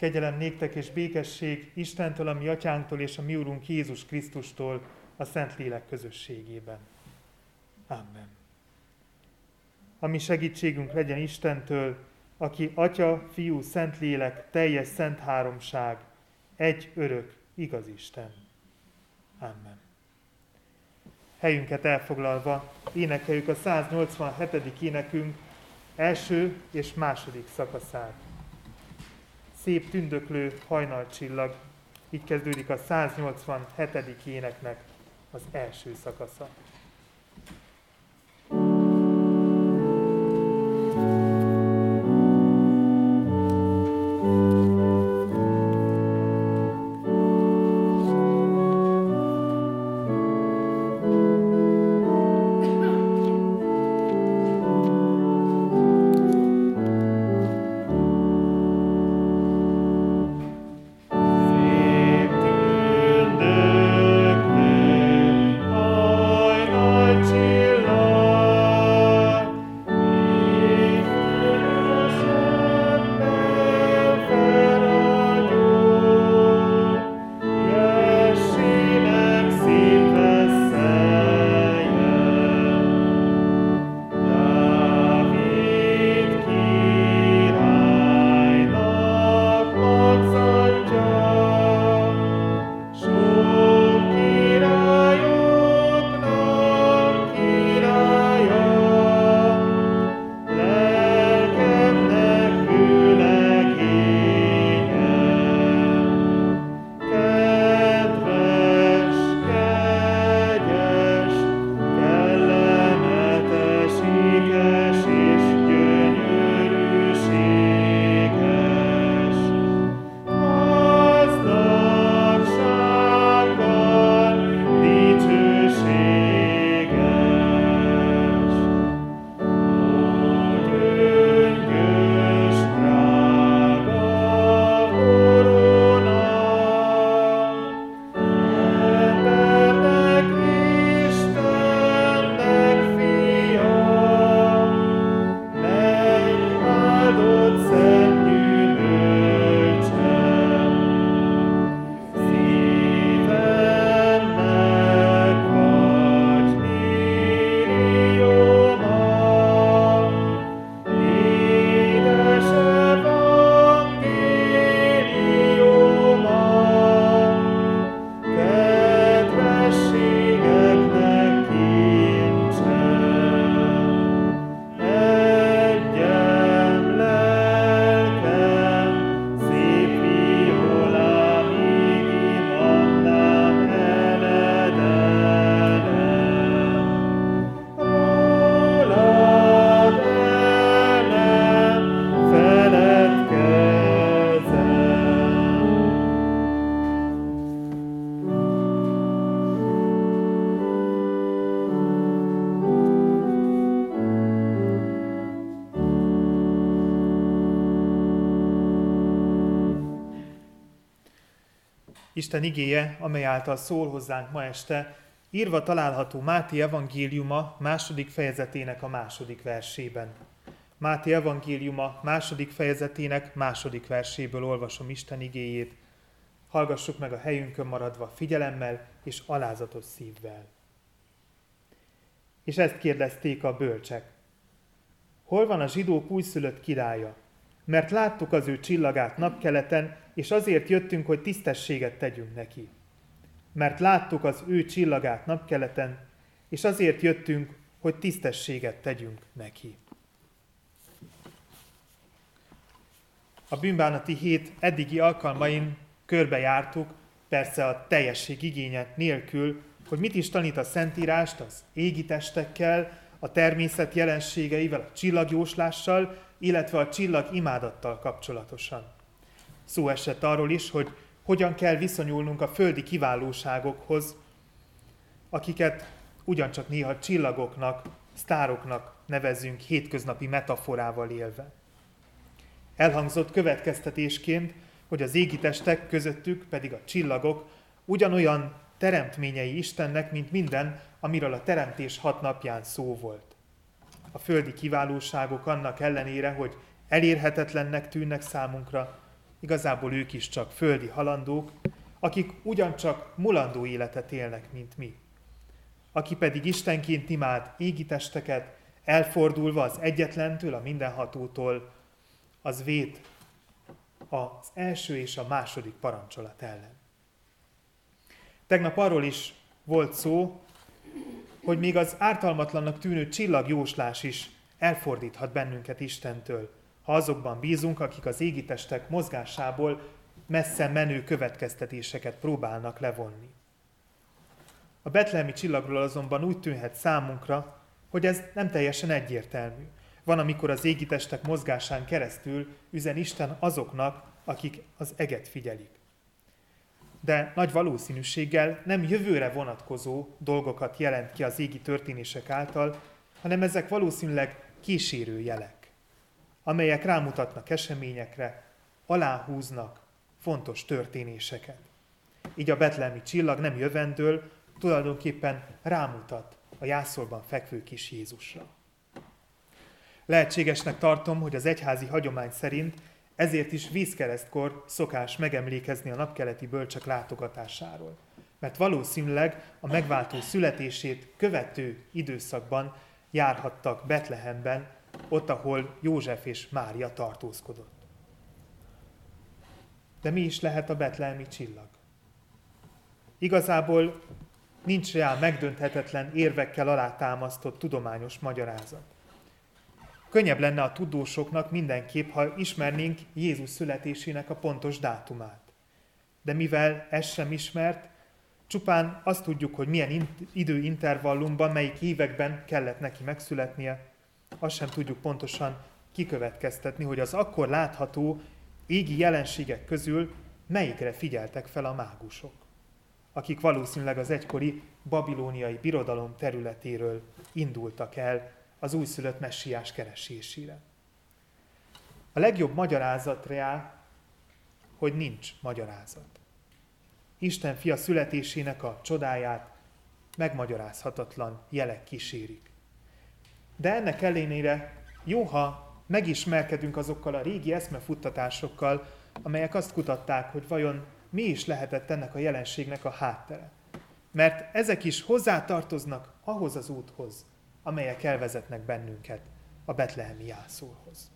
Kegyelem néktek és békesség Istentől, a mi atyánktól és a mi úrunk Jézus Krisztustól a Szentlélek közösségében. Amen. A mi segítségünk legyen Istentől, aki Atya, Fiú, Szentlélek, teljes szent háromság, egy örök, igaz Isten. Amen. Helyünket elfoglalva énekeljük a 187. énekünk első és második szakaszát. Szép tündöklő hajnalcsillag, így kezdődik a 187. éneknek az első szakasza. Isten igéje, amely által szól hozzánk ma este, írva található Máté evangéliuma második fejezetének a második versében. Máté evangéliuma második fejezetének második verséből olvasom Isten igéjét. Hallgassuk meg a helyünkön maradva figyelemmel és alázatos szívvel. És ezt kérdezték a bölcsek. Hol van a zsidók újszülött királya? Mert láttuk az ő csillagát napkeleten, és azért jöttünk, hogy tisztességet tegyünk neki. Mert láttuk az ő csillagát napkeleten, és azért jöttünk, hogy tisztességet tegyünk neki. A bűnbánati hét eddigi alkalmain körbejártuk, persze a teljesség igénye nélkül, hogy mit is tanít a Szentírást az égi testekkel, a természet jelenségeivel, a csillagjóslással, illetve a csillag imádattal kapcsolatosan. Szó esett arról is, hogy hogyan kell viszonyulnunk a földi kiválóságokhoz, akiket ugyancsak néha csillagoknak, sztároknak nevezünk hétköznapi metaforával élve. Elhangzott következtetésként, hogy az égitestek közöttük pedig a csillagok ugyanolyan teremtményei Istennek, mint minden, amiről a teremtés hat napján szó volt. A földi kiválóságok annak ellenére, hogy elérhetetlennek tűnnek számunkra, igazából ők is csak földi halandók, akik ugyancsak mulandó életet élnek, mint mi. Aki pedig Istenként imád égi testeket, elfordulva az egyetlentől, a mindenhatótól, az vét az első és a második parancsolat ellen. Tegnap arról is volt szó, hogy még az ártalmatlannak tűnő csillagjóslás is elfordíthat bennünket Istentől, ha azokban bízunk, akik az égitestek mozgásából messze menő következtetéseket próbálnak levonni. A betlehemi csillagról azonban úgy tűnhet számunkra, hogy ez nem teljesen egyértelmű. Van, amikor az égitestek mozgásán keresztül üzen Isten azoknak, akik az eget figyelik. De nagy valószínűséggel nem jövőre vonatkozó dolgokat jelent ki az égi történések által, hanem ezek valószínűleg kísérő jelek, amelyek rámutatnak eseményekre, aláhúznak fontos történéseket. Így a betlemi csillag nem jövendől, tulajdonképpen rámutat a jászolban fekvő kis Jézusra. Lehetségesnek tartom, hogy az egyházi hagyomány szerint ezért is vízkeresztkor szokás megemlékezni a napkeleti bölcsek látogatásáról. Mert valószínűleg a megváltó születését követő időszakban járhattak Betlehemben, ott, ahol József és Mária tartózkodott. De mi is lehet a betlehemi csillag? Igazából nincs rá megdönthetetlen érvekkel alátámasztott tudományos magyarázat. Könnyebb lenne a tudósoknak mindenképp, ha ismernénk Jézus születésének a pontos dátumát. De mivel ez sem ismert, csupán azt tudjuk, hogy milyen időintervallumban, melyik években kellett neki megszületnie, azt sem tudjuk pontosan kikövetkeztetni, hogy az akkor látható égi jelenségek közül melyikre figyeltek fel a mágusok, akik valószínűleg az egykori babilóniai birodalom területéről indultak el az újszülött messiás keresésére. A legjobb magyarázat rá, hogy nincs magyarázat. Isten fia születésének a csodáját megmagyarázhatatlan jelek kísérik. De ennek ellenére jó, ha megismerkedünk azokkal a régi eszmefuttatásokkal, amelyek azt kutatták, hogy vajon mi is lehetett ennek a jelenségnek a háttere. Mert ezek is hozzátartoznak ahhoz az úthoz, amelyek elvezetnek bennünket a betlehemi jászolhoz.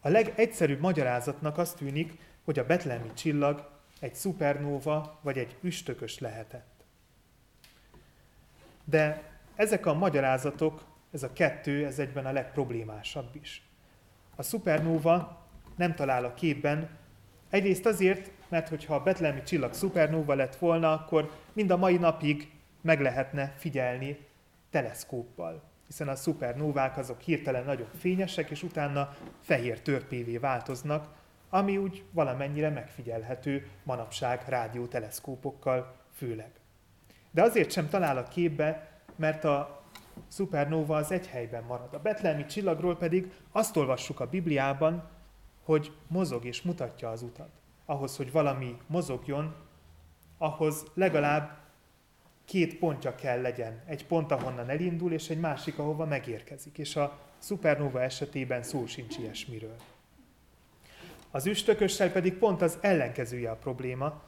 A legegyszerűbb magyarázatnak azt tűnik, hogy a betlehemi csillag egy szupernóva vagy egy üstökös lehetett. De ezek a magyarázatok, ez a kettő, ez egyben a legproblémásabb is. A szupernóva nem talál a képben, egyrészt azért, mert hogyha a betlehemi csillag szupernóva lett volna, akkor mind a mai napig meg lehetne figyelni teleszkóppal, hiszen a szupernóvák azok hirtelen nagyon fényesek, és utána fehér törpévé változnak, ami úgy valamennyire megfigyelhető manapság rádióteleszkópokkal főleg. De azért sem talál a képbe, mert a szupernóva az egy helyben marad. A betlehemi csillagról pedig azt olvassuk a Bibliában, hogy mozog és mutatja az utat. Ahhoz, hogy valami mozogjon, ahhoz legalább két pontja kell legyen. Egy pont, ahonnan elindul, és egy másik, ahova megérkezik. És a szupernóva esetében szó sincs ilyesmiről. Az üstökössel pedig pont az ellenkezője a probléma,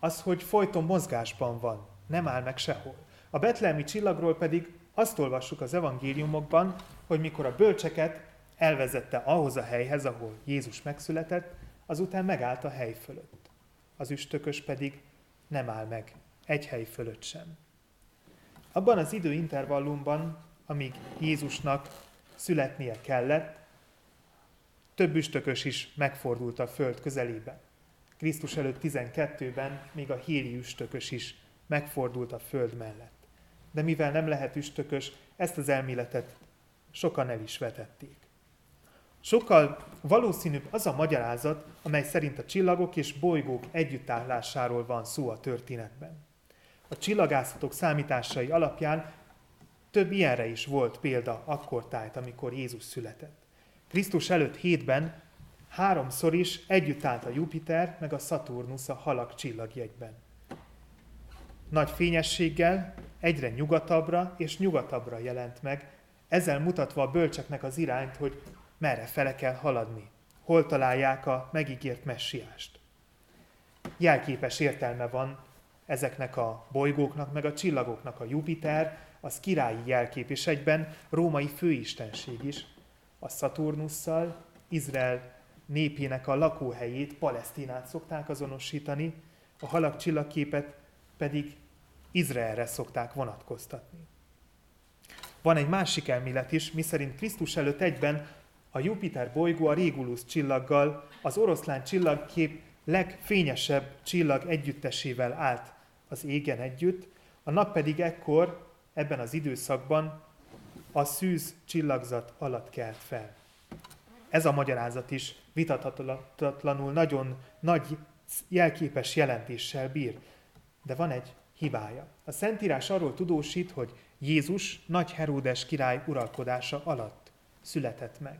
az, hogy folyton mozgásban van, nem áll meg sehol. A betlehemi csillagról pedig azt olvassuk az evangéliumokban, hogy mikor a bölcseket elvezette ahhoz a helyhez, ahol Jézus megszületett, azután megállt a hely fölött. Az üstökös pedig nem áll meg egy hely fölött sem. Abban az időintervallumban, amíg Jézusnak születnie kellett, több üstökös is megfordult a föld közelében. Krisztus előtt 12-ben még a héli üstökös is megfordult a föld mellett. De mivel nem lehet üstökös, ezt az elméletet sokan el is vetették. Sokkal valószínűbb az a magyarázat, amely szerint a csillagok és bolygók együttállásáról van szó a történetben. A csillagászatok számításai alapján több ilyenre is volt példa akkor tájt, amikor Jézus született. Krisztus előtt hétben háromszor is együtt állt a Jupiter meg a Saturnus a halak csillagjegyben. Nagy fényességgel egyre nyugatabbra és nyugatabbra jelent meg, ezzel mutatva a bölcseknek az irányt, hogy merre fele kell haladni hol találják a megígért messiást. Jelképes értelme van ezeknek a bolygóknak, meg a csillagoknak. A Jupiter az királyi jelkép, és egyben római főistenség is. A Szaturnusszal Izrael népének a lakóhelyét, Palesztinát szokták azonosítani, a halak csillagképet pedig Izraelre szokták vonatkoztatni. Van egy másik elmélet is, miszerint Krisztus előtt egyben a Jupiter bolygó a Régulus csillaggal, az oroszlán csillagkép legfényesebb csillag együttesével állt az égen együtt, a nap pedig ekkor, ebben az időszakban a szűz csillagzat alatt kelt fel. Ez a magyarázat is vitathatatlanul nagyon nagy jelképes jelentéssel bír. De van egy hibája. A Szentírás arról tudósít, hogy Jézus nagy Heródes király uralkodása alatt született meg.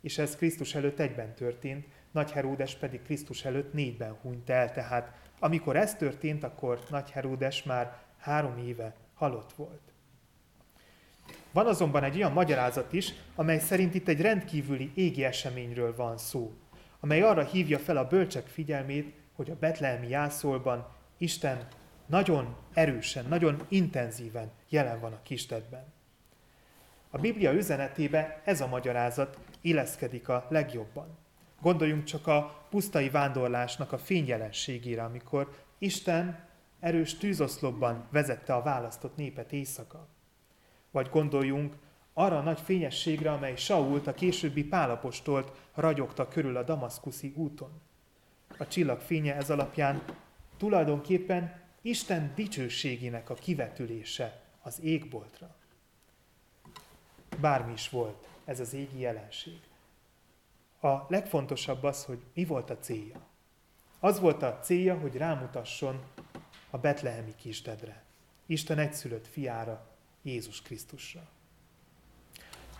És ez Krisztus előtt egyben történt, nagy Heródes pedig Krisztus előtt négyben hunyt el, tehát amikor ez történt, akkor nagy Heródes már három éve halott volt. Van azonban egy olyan magyarázat is, amely szerint itt egy rendkívüli égi eseményről van szó, amely arra hívja fel a bölcsek figyelmét, hogy a betlehemi jászolban Isten nagyon erősen, nagyon intenzíven jelen van a kistedben. A Biblia üzenetébe ez a magyarázat illeszkedik a legjobban. Gondoljunk csak a pusztai vándorlásnak a fényjelenségére, amikor Isten erős tűzoszlopban vezette a választott népet éjszaka. Vagy gondoljunk arra a nagy fényességre, amely Sault, a későbbi pálapostolt ragyogta körül a damaszkuszi úton. A csillag fénye ez alapján tulajdonképpen Isten dicsőségének a kivetülése az égboltra. Bármi is volt ez az égi jelenség. A legfontosabb az, hogy mi volt a célja. Az volt a célja, hogy rámutasson a betlehemi kisdedre, Isten egyszülött fiára, Jézus Krisztusra.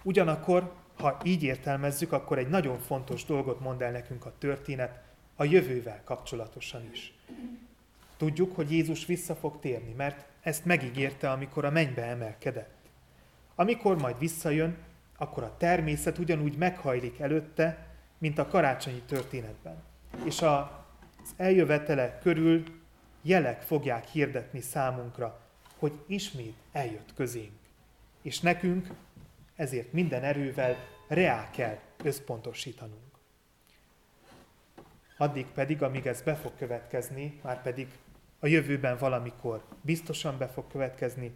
Ugyanakkor, ha így értelmezzük, akkor egy nagyon fontos dolgot mond el nekünk a történet a jövővel kapcsolatosan is. Tudjuk, hogy Jézus vissza fog térni, mert ezt megígérte, amikor a mennybe emelkedett. Amikor majd visszajön, akkor a természet ugyanúgy meghajlik előtte, mint a karácsonyi történetben. És az eljövetele körül jelek fogják hirdetni számunkra, hogy ismét eljött közénk. És nekünk ezért minden erővel reá kell összpontosítanunk. Addig pedig, amíg ez be fog következni, már pedig a jövőben valamikor biztosan be fog következni,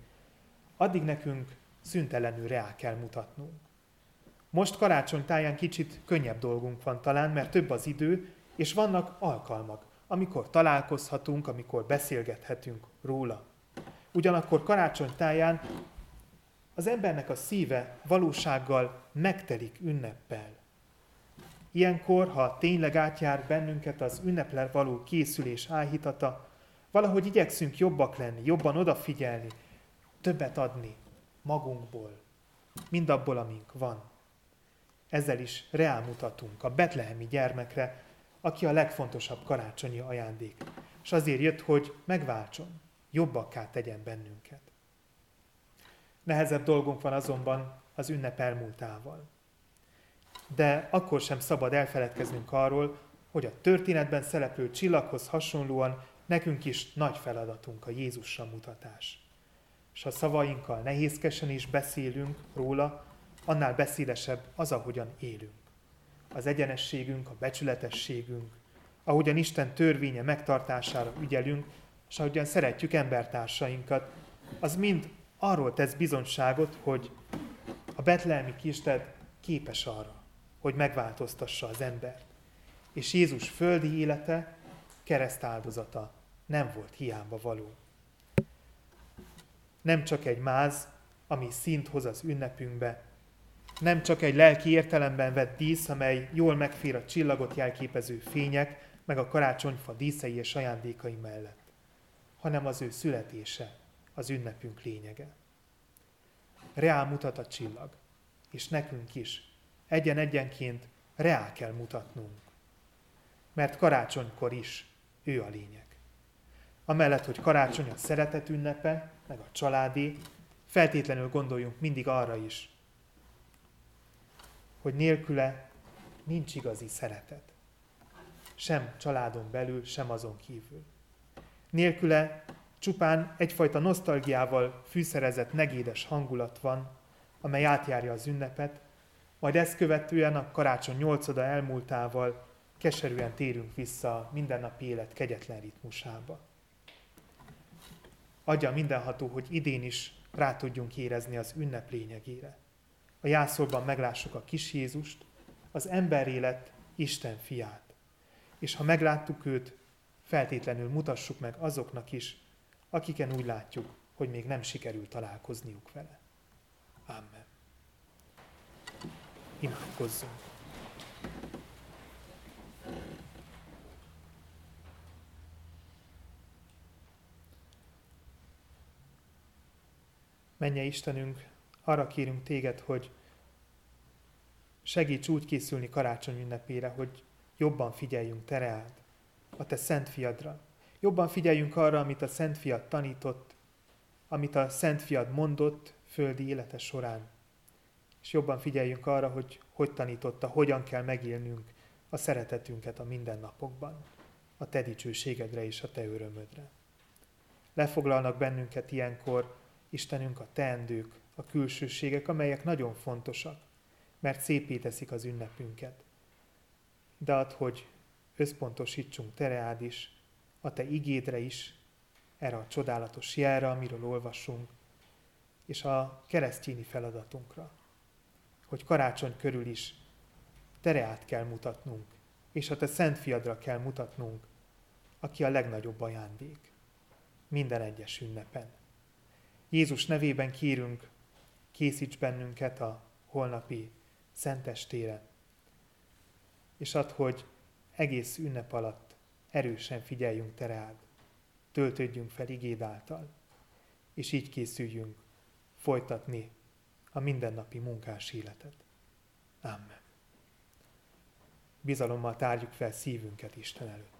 addig nekünk szüntelenül reá kell mutatnunk. Most karácsony táján kicsit könnyebb dolgunk van talán, mert több az idő, és vannak alkalmak, amikor találkozhatunk, amikor beszélgethetünk róla. Ugyanakkor karácsony táján az embernek a szíve valósággal megtelik ünneppel. Ilyenkor, ha tényleg átjár bennünket az ünnepler való készülés áhítata, valahogy igyekszünk jobbak lenni, jobban odafigyelni, többet adni magunkból, mindabból, amink van. Ezzel is reálmutatunk a betlehemi gyermekre, aki a legfontosabb karácsonyi ajándék. És azért jött, hogy megváltson, jobbakká tegyen bennünket. Nehezebb dolgunk van azonban az ünnep elmúltával. De akkor sem szabad elfeledkeznünk arról, hogy a történetben szereplő csillaghoz hasonlóan nekünk is nagy feladatunk a Jézusra mutatás. És ha szavainkkal nehézkesen is beszélünk róla, annál beszélesebb az, ahogyan élünk. Az egyenességünk, a becsületességünk, ahogyan Isten törvénye megtartására ügyelünk, és ahogyan szeretjük embertársainkat, az mind arról tesz bizonyságot, hogy a betlehemi kisted képes arra, hogy megváltoztassa az embert. És Jézus földi élete, kereszt áldozata nem volt hiába való. Nem csak egy máz, ami szint hoz az ünnepünkbe, nem csak egy lelki értelemben vett dísz, amely jól megfér a csillagot jelképező fények, meg a karácsonyfa díszei és ajándékai mellett, hanem az ő születése, az ünnepünk lényege. Reál mutat a csillag, és nekünk is egyen-egyenként reál kell mutatnunk. Mert karácsonykor is ő a lényeg. Amellett, hogy karácsony a szeretet ünnepe, meg a családi, feltétlenül gondoljunk mindig arra is, hogy nélküle nincs igazi szeretet. Sem családon belül, sem azon kívül. Nélküle csupán egyfajta nosztalgiával fűszerezett negédes hangulat van, amely átjárja az ünnepet, majd ezt követően a karácsony nyolcoda elmúltával keserűen térünk vissza a mindennapi élet kegyetlen ritmusába. Adja mindenható, hogy idén is rá tudjunk érezni az ünnep lényegére. A jászolban meglássuk a kis Jézust, az élet Isten fiát. És ha megláttuk őt, feltétlenül mutassuk meg azoknak is, akiken úgy látjuk, hogy még nem sikerült találkozniuk vele. Amen. Imádkozzunk. Menje Istenünk, arra kérünk téged, hogy segíts úgy készülni karácsony ünnepére, hogy jobban figyeljünk te reád, a te szent fiadra. Jobban figyeljünk arra, amit a szent fiad tanított, amit a szent fiad mondott földi élete során. És jobban figyeljünk arra, hogy hogy tanította, hogyan kell megélnünk a szeretetünket a mindennapokban, a te dicsőségedre és a te örömödre. Lefoglalnak bennünket ilyenkor Istenünk a teendők, a külsőségek, amelyek nagyon fontosak, mert szépé teszik az ünnepünket. De ad, hogy összpontosítsunk tereád is, a te igédre is, erre a csodálatos jelre, amiről olvasunk, és a keresztényi feladatunkra, hogy karácsony körül is tereát kell mutatnunk, és a te szent fiadra kell mutatnunk, aki a legnagyobb ajándék minden egyes ünnepen. Jézus nevében kérünk, készíts bennünket a holnapi szentestére, és add, hogy egész ünnep alatt erősen figyeljünk te rád, töltődjünk fel igéd által, és így készüljünk folytatni a mindennapi munkás életet. Amen. Bizalommal tárjuk fel szívünket Isten előtt.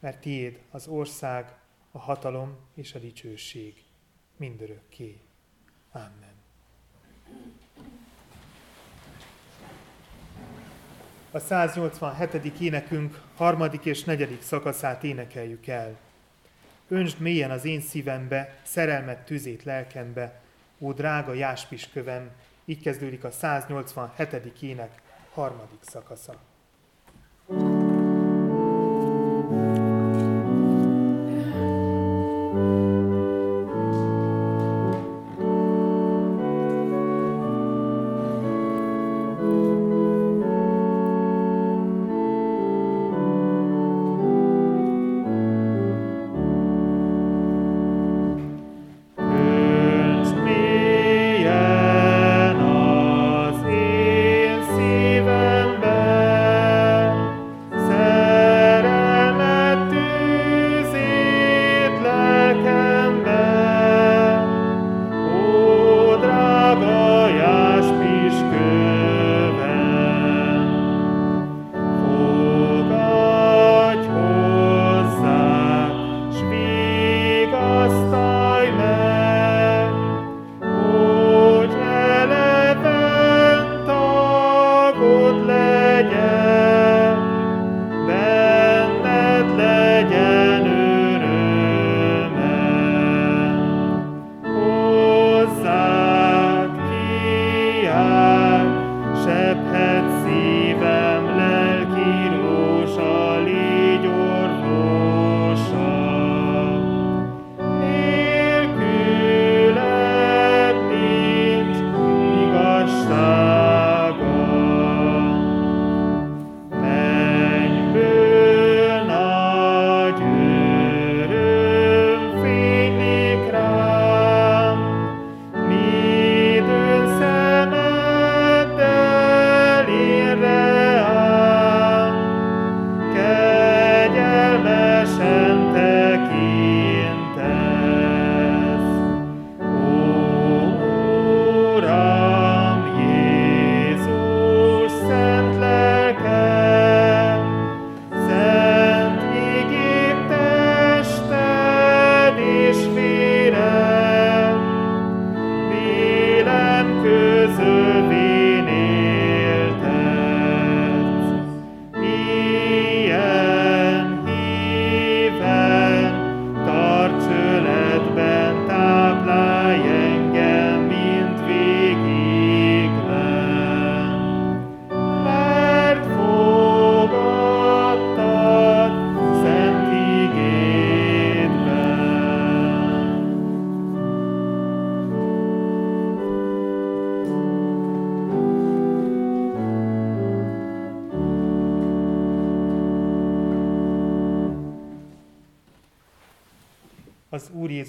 mert tiéd az ország, a hatalom és a dicsőség mindörökké. Amen. A 187. énekünk harmadik és negyedik szakaszát énekeljük el. Öntsd mélyen az én szívembe, szerelmet tüzét lelkembe, ó drága jáspis kövem, így kezdődik a 187. ének harmadik szakasza.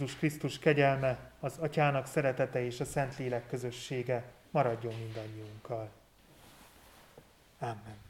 Jézus Krisztus kegyelme, az Atyának szeretete és a Szentlélek közössége maradjon mindannyiunkkal. Amen.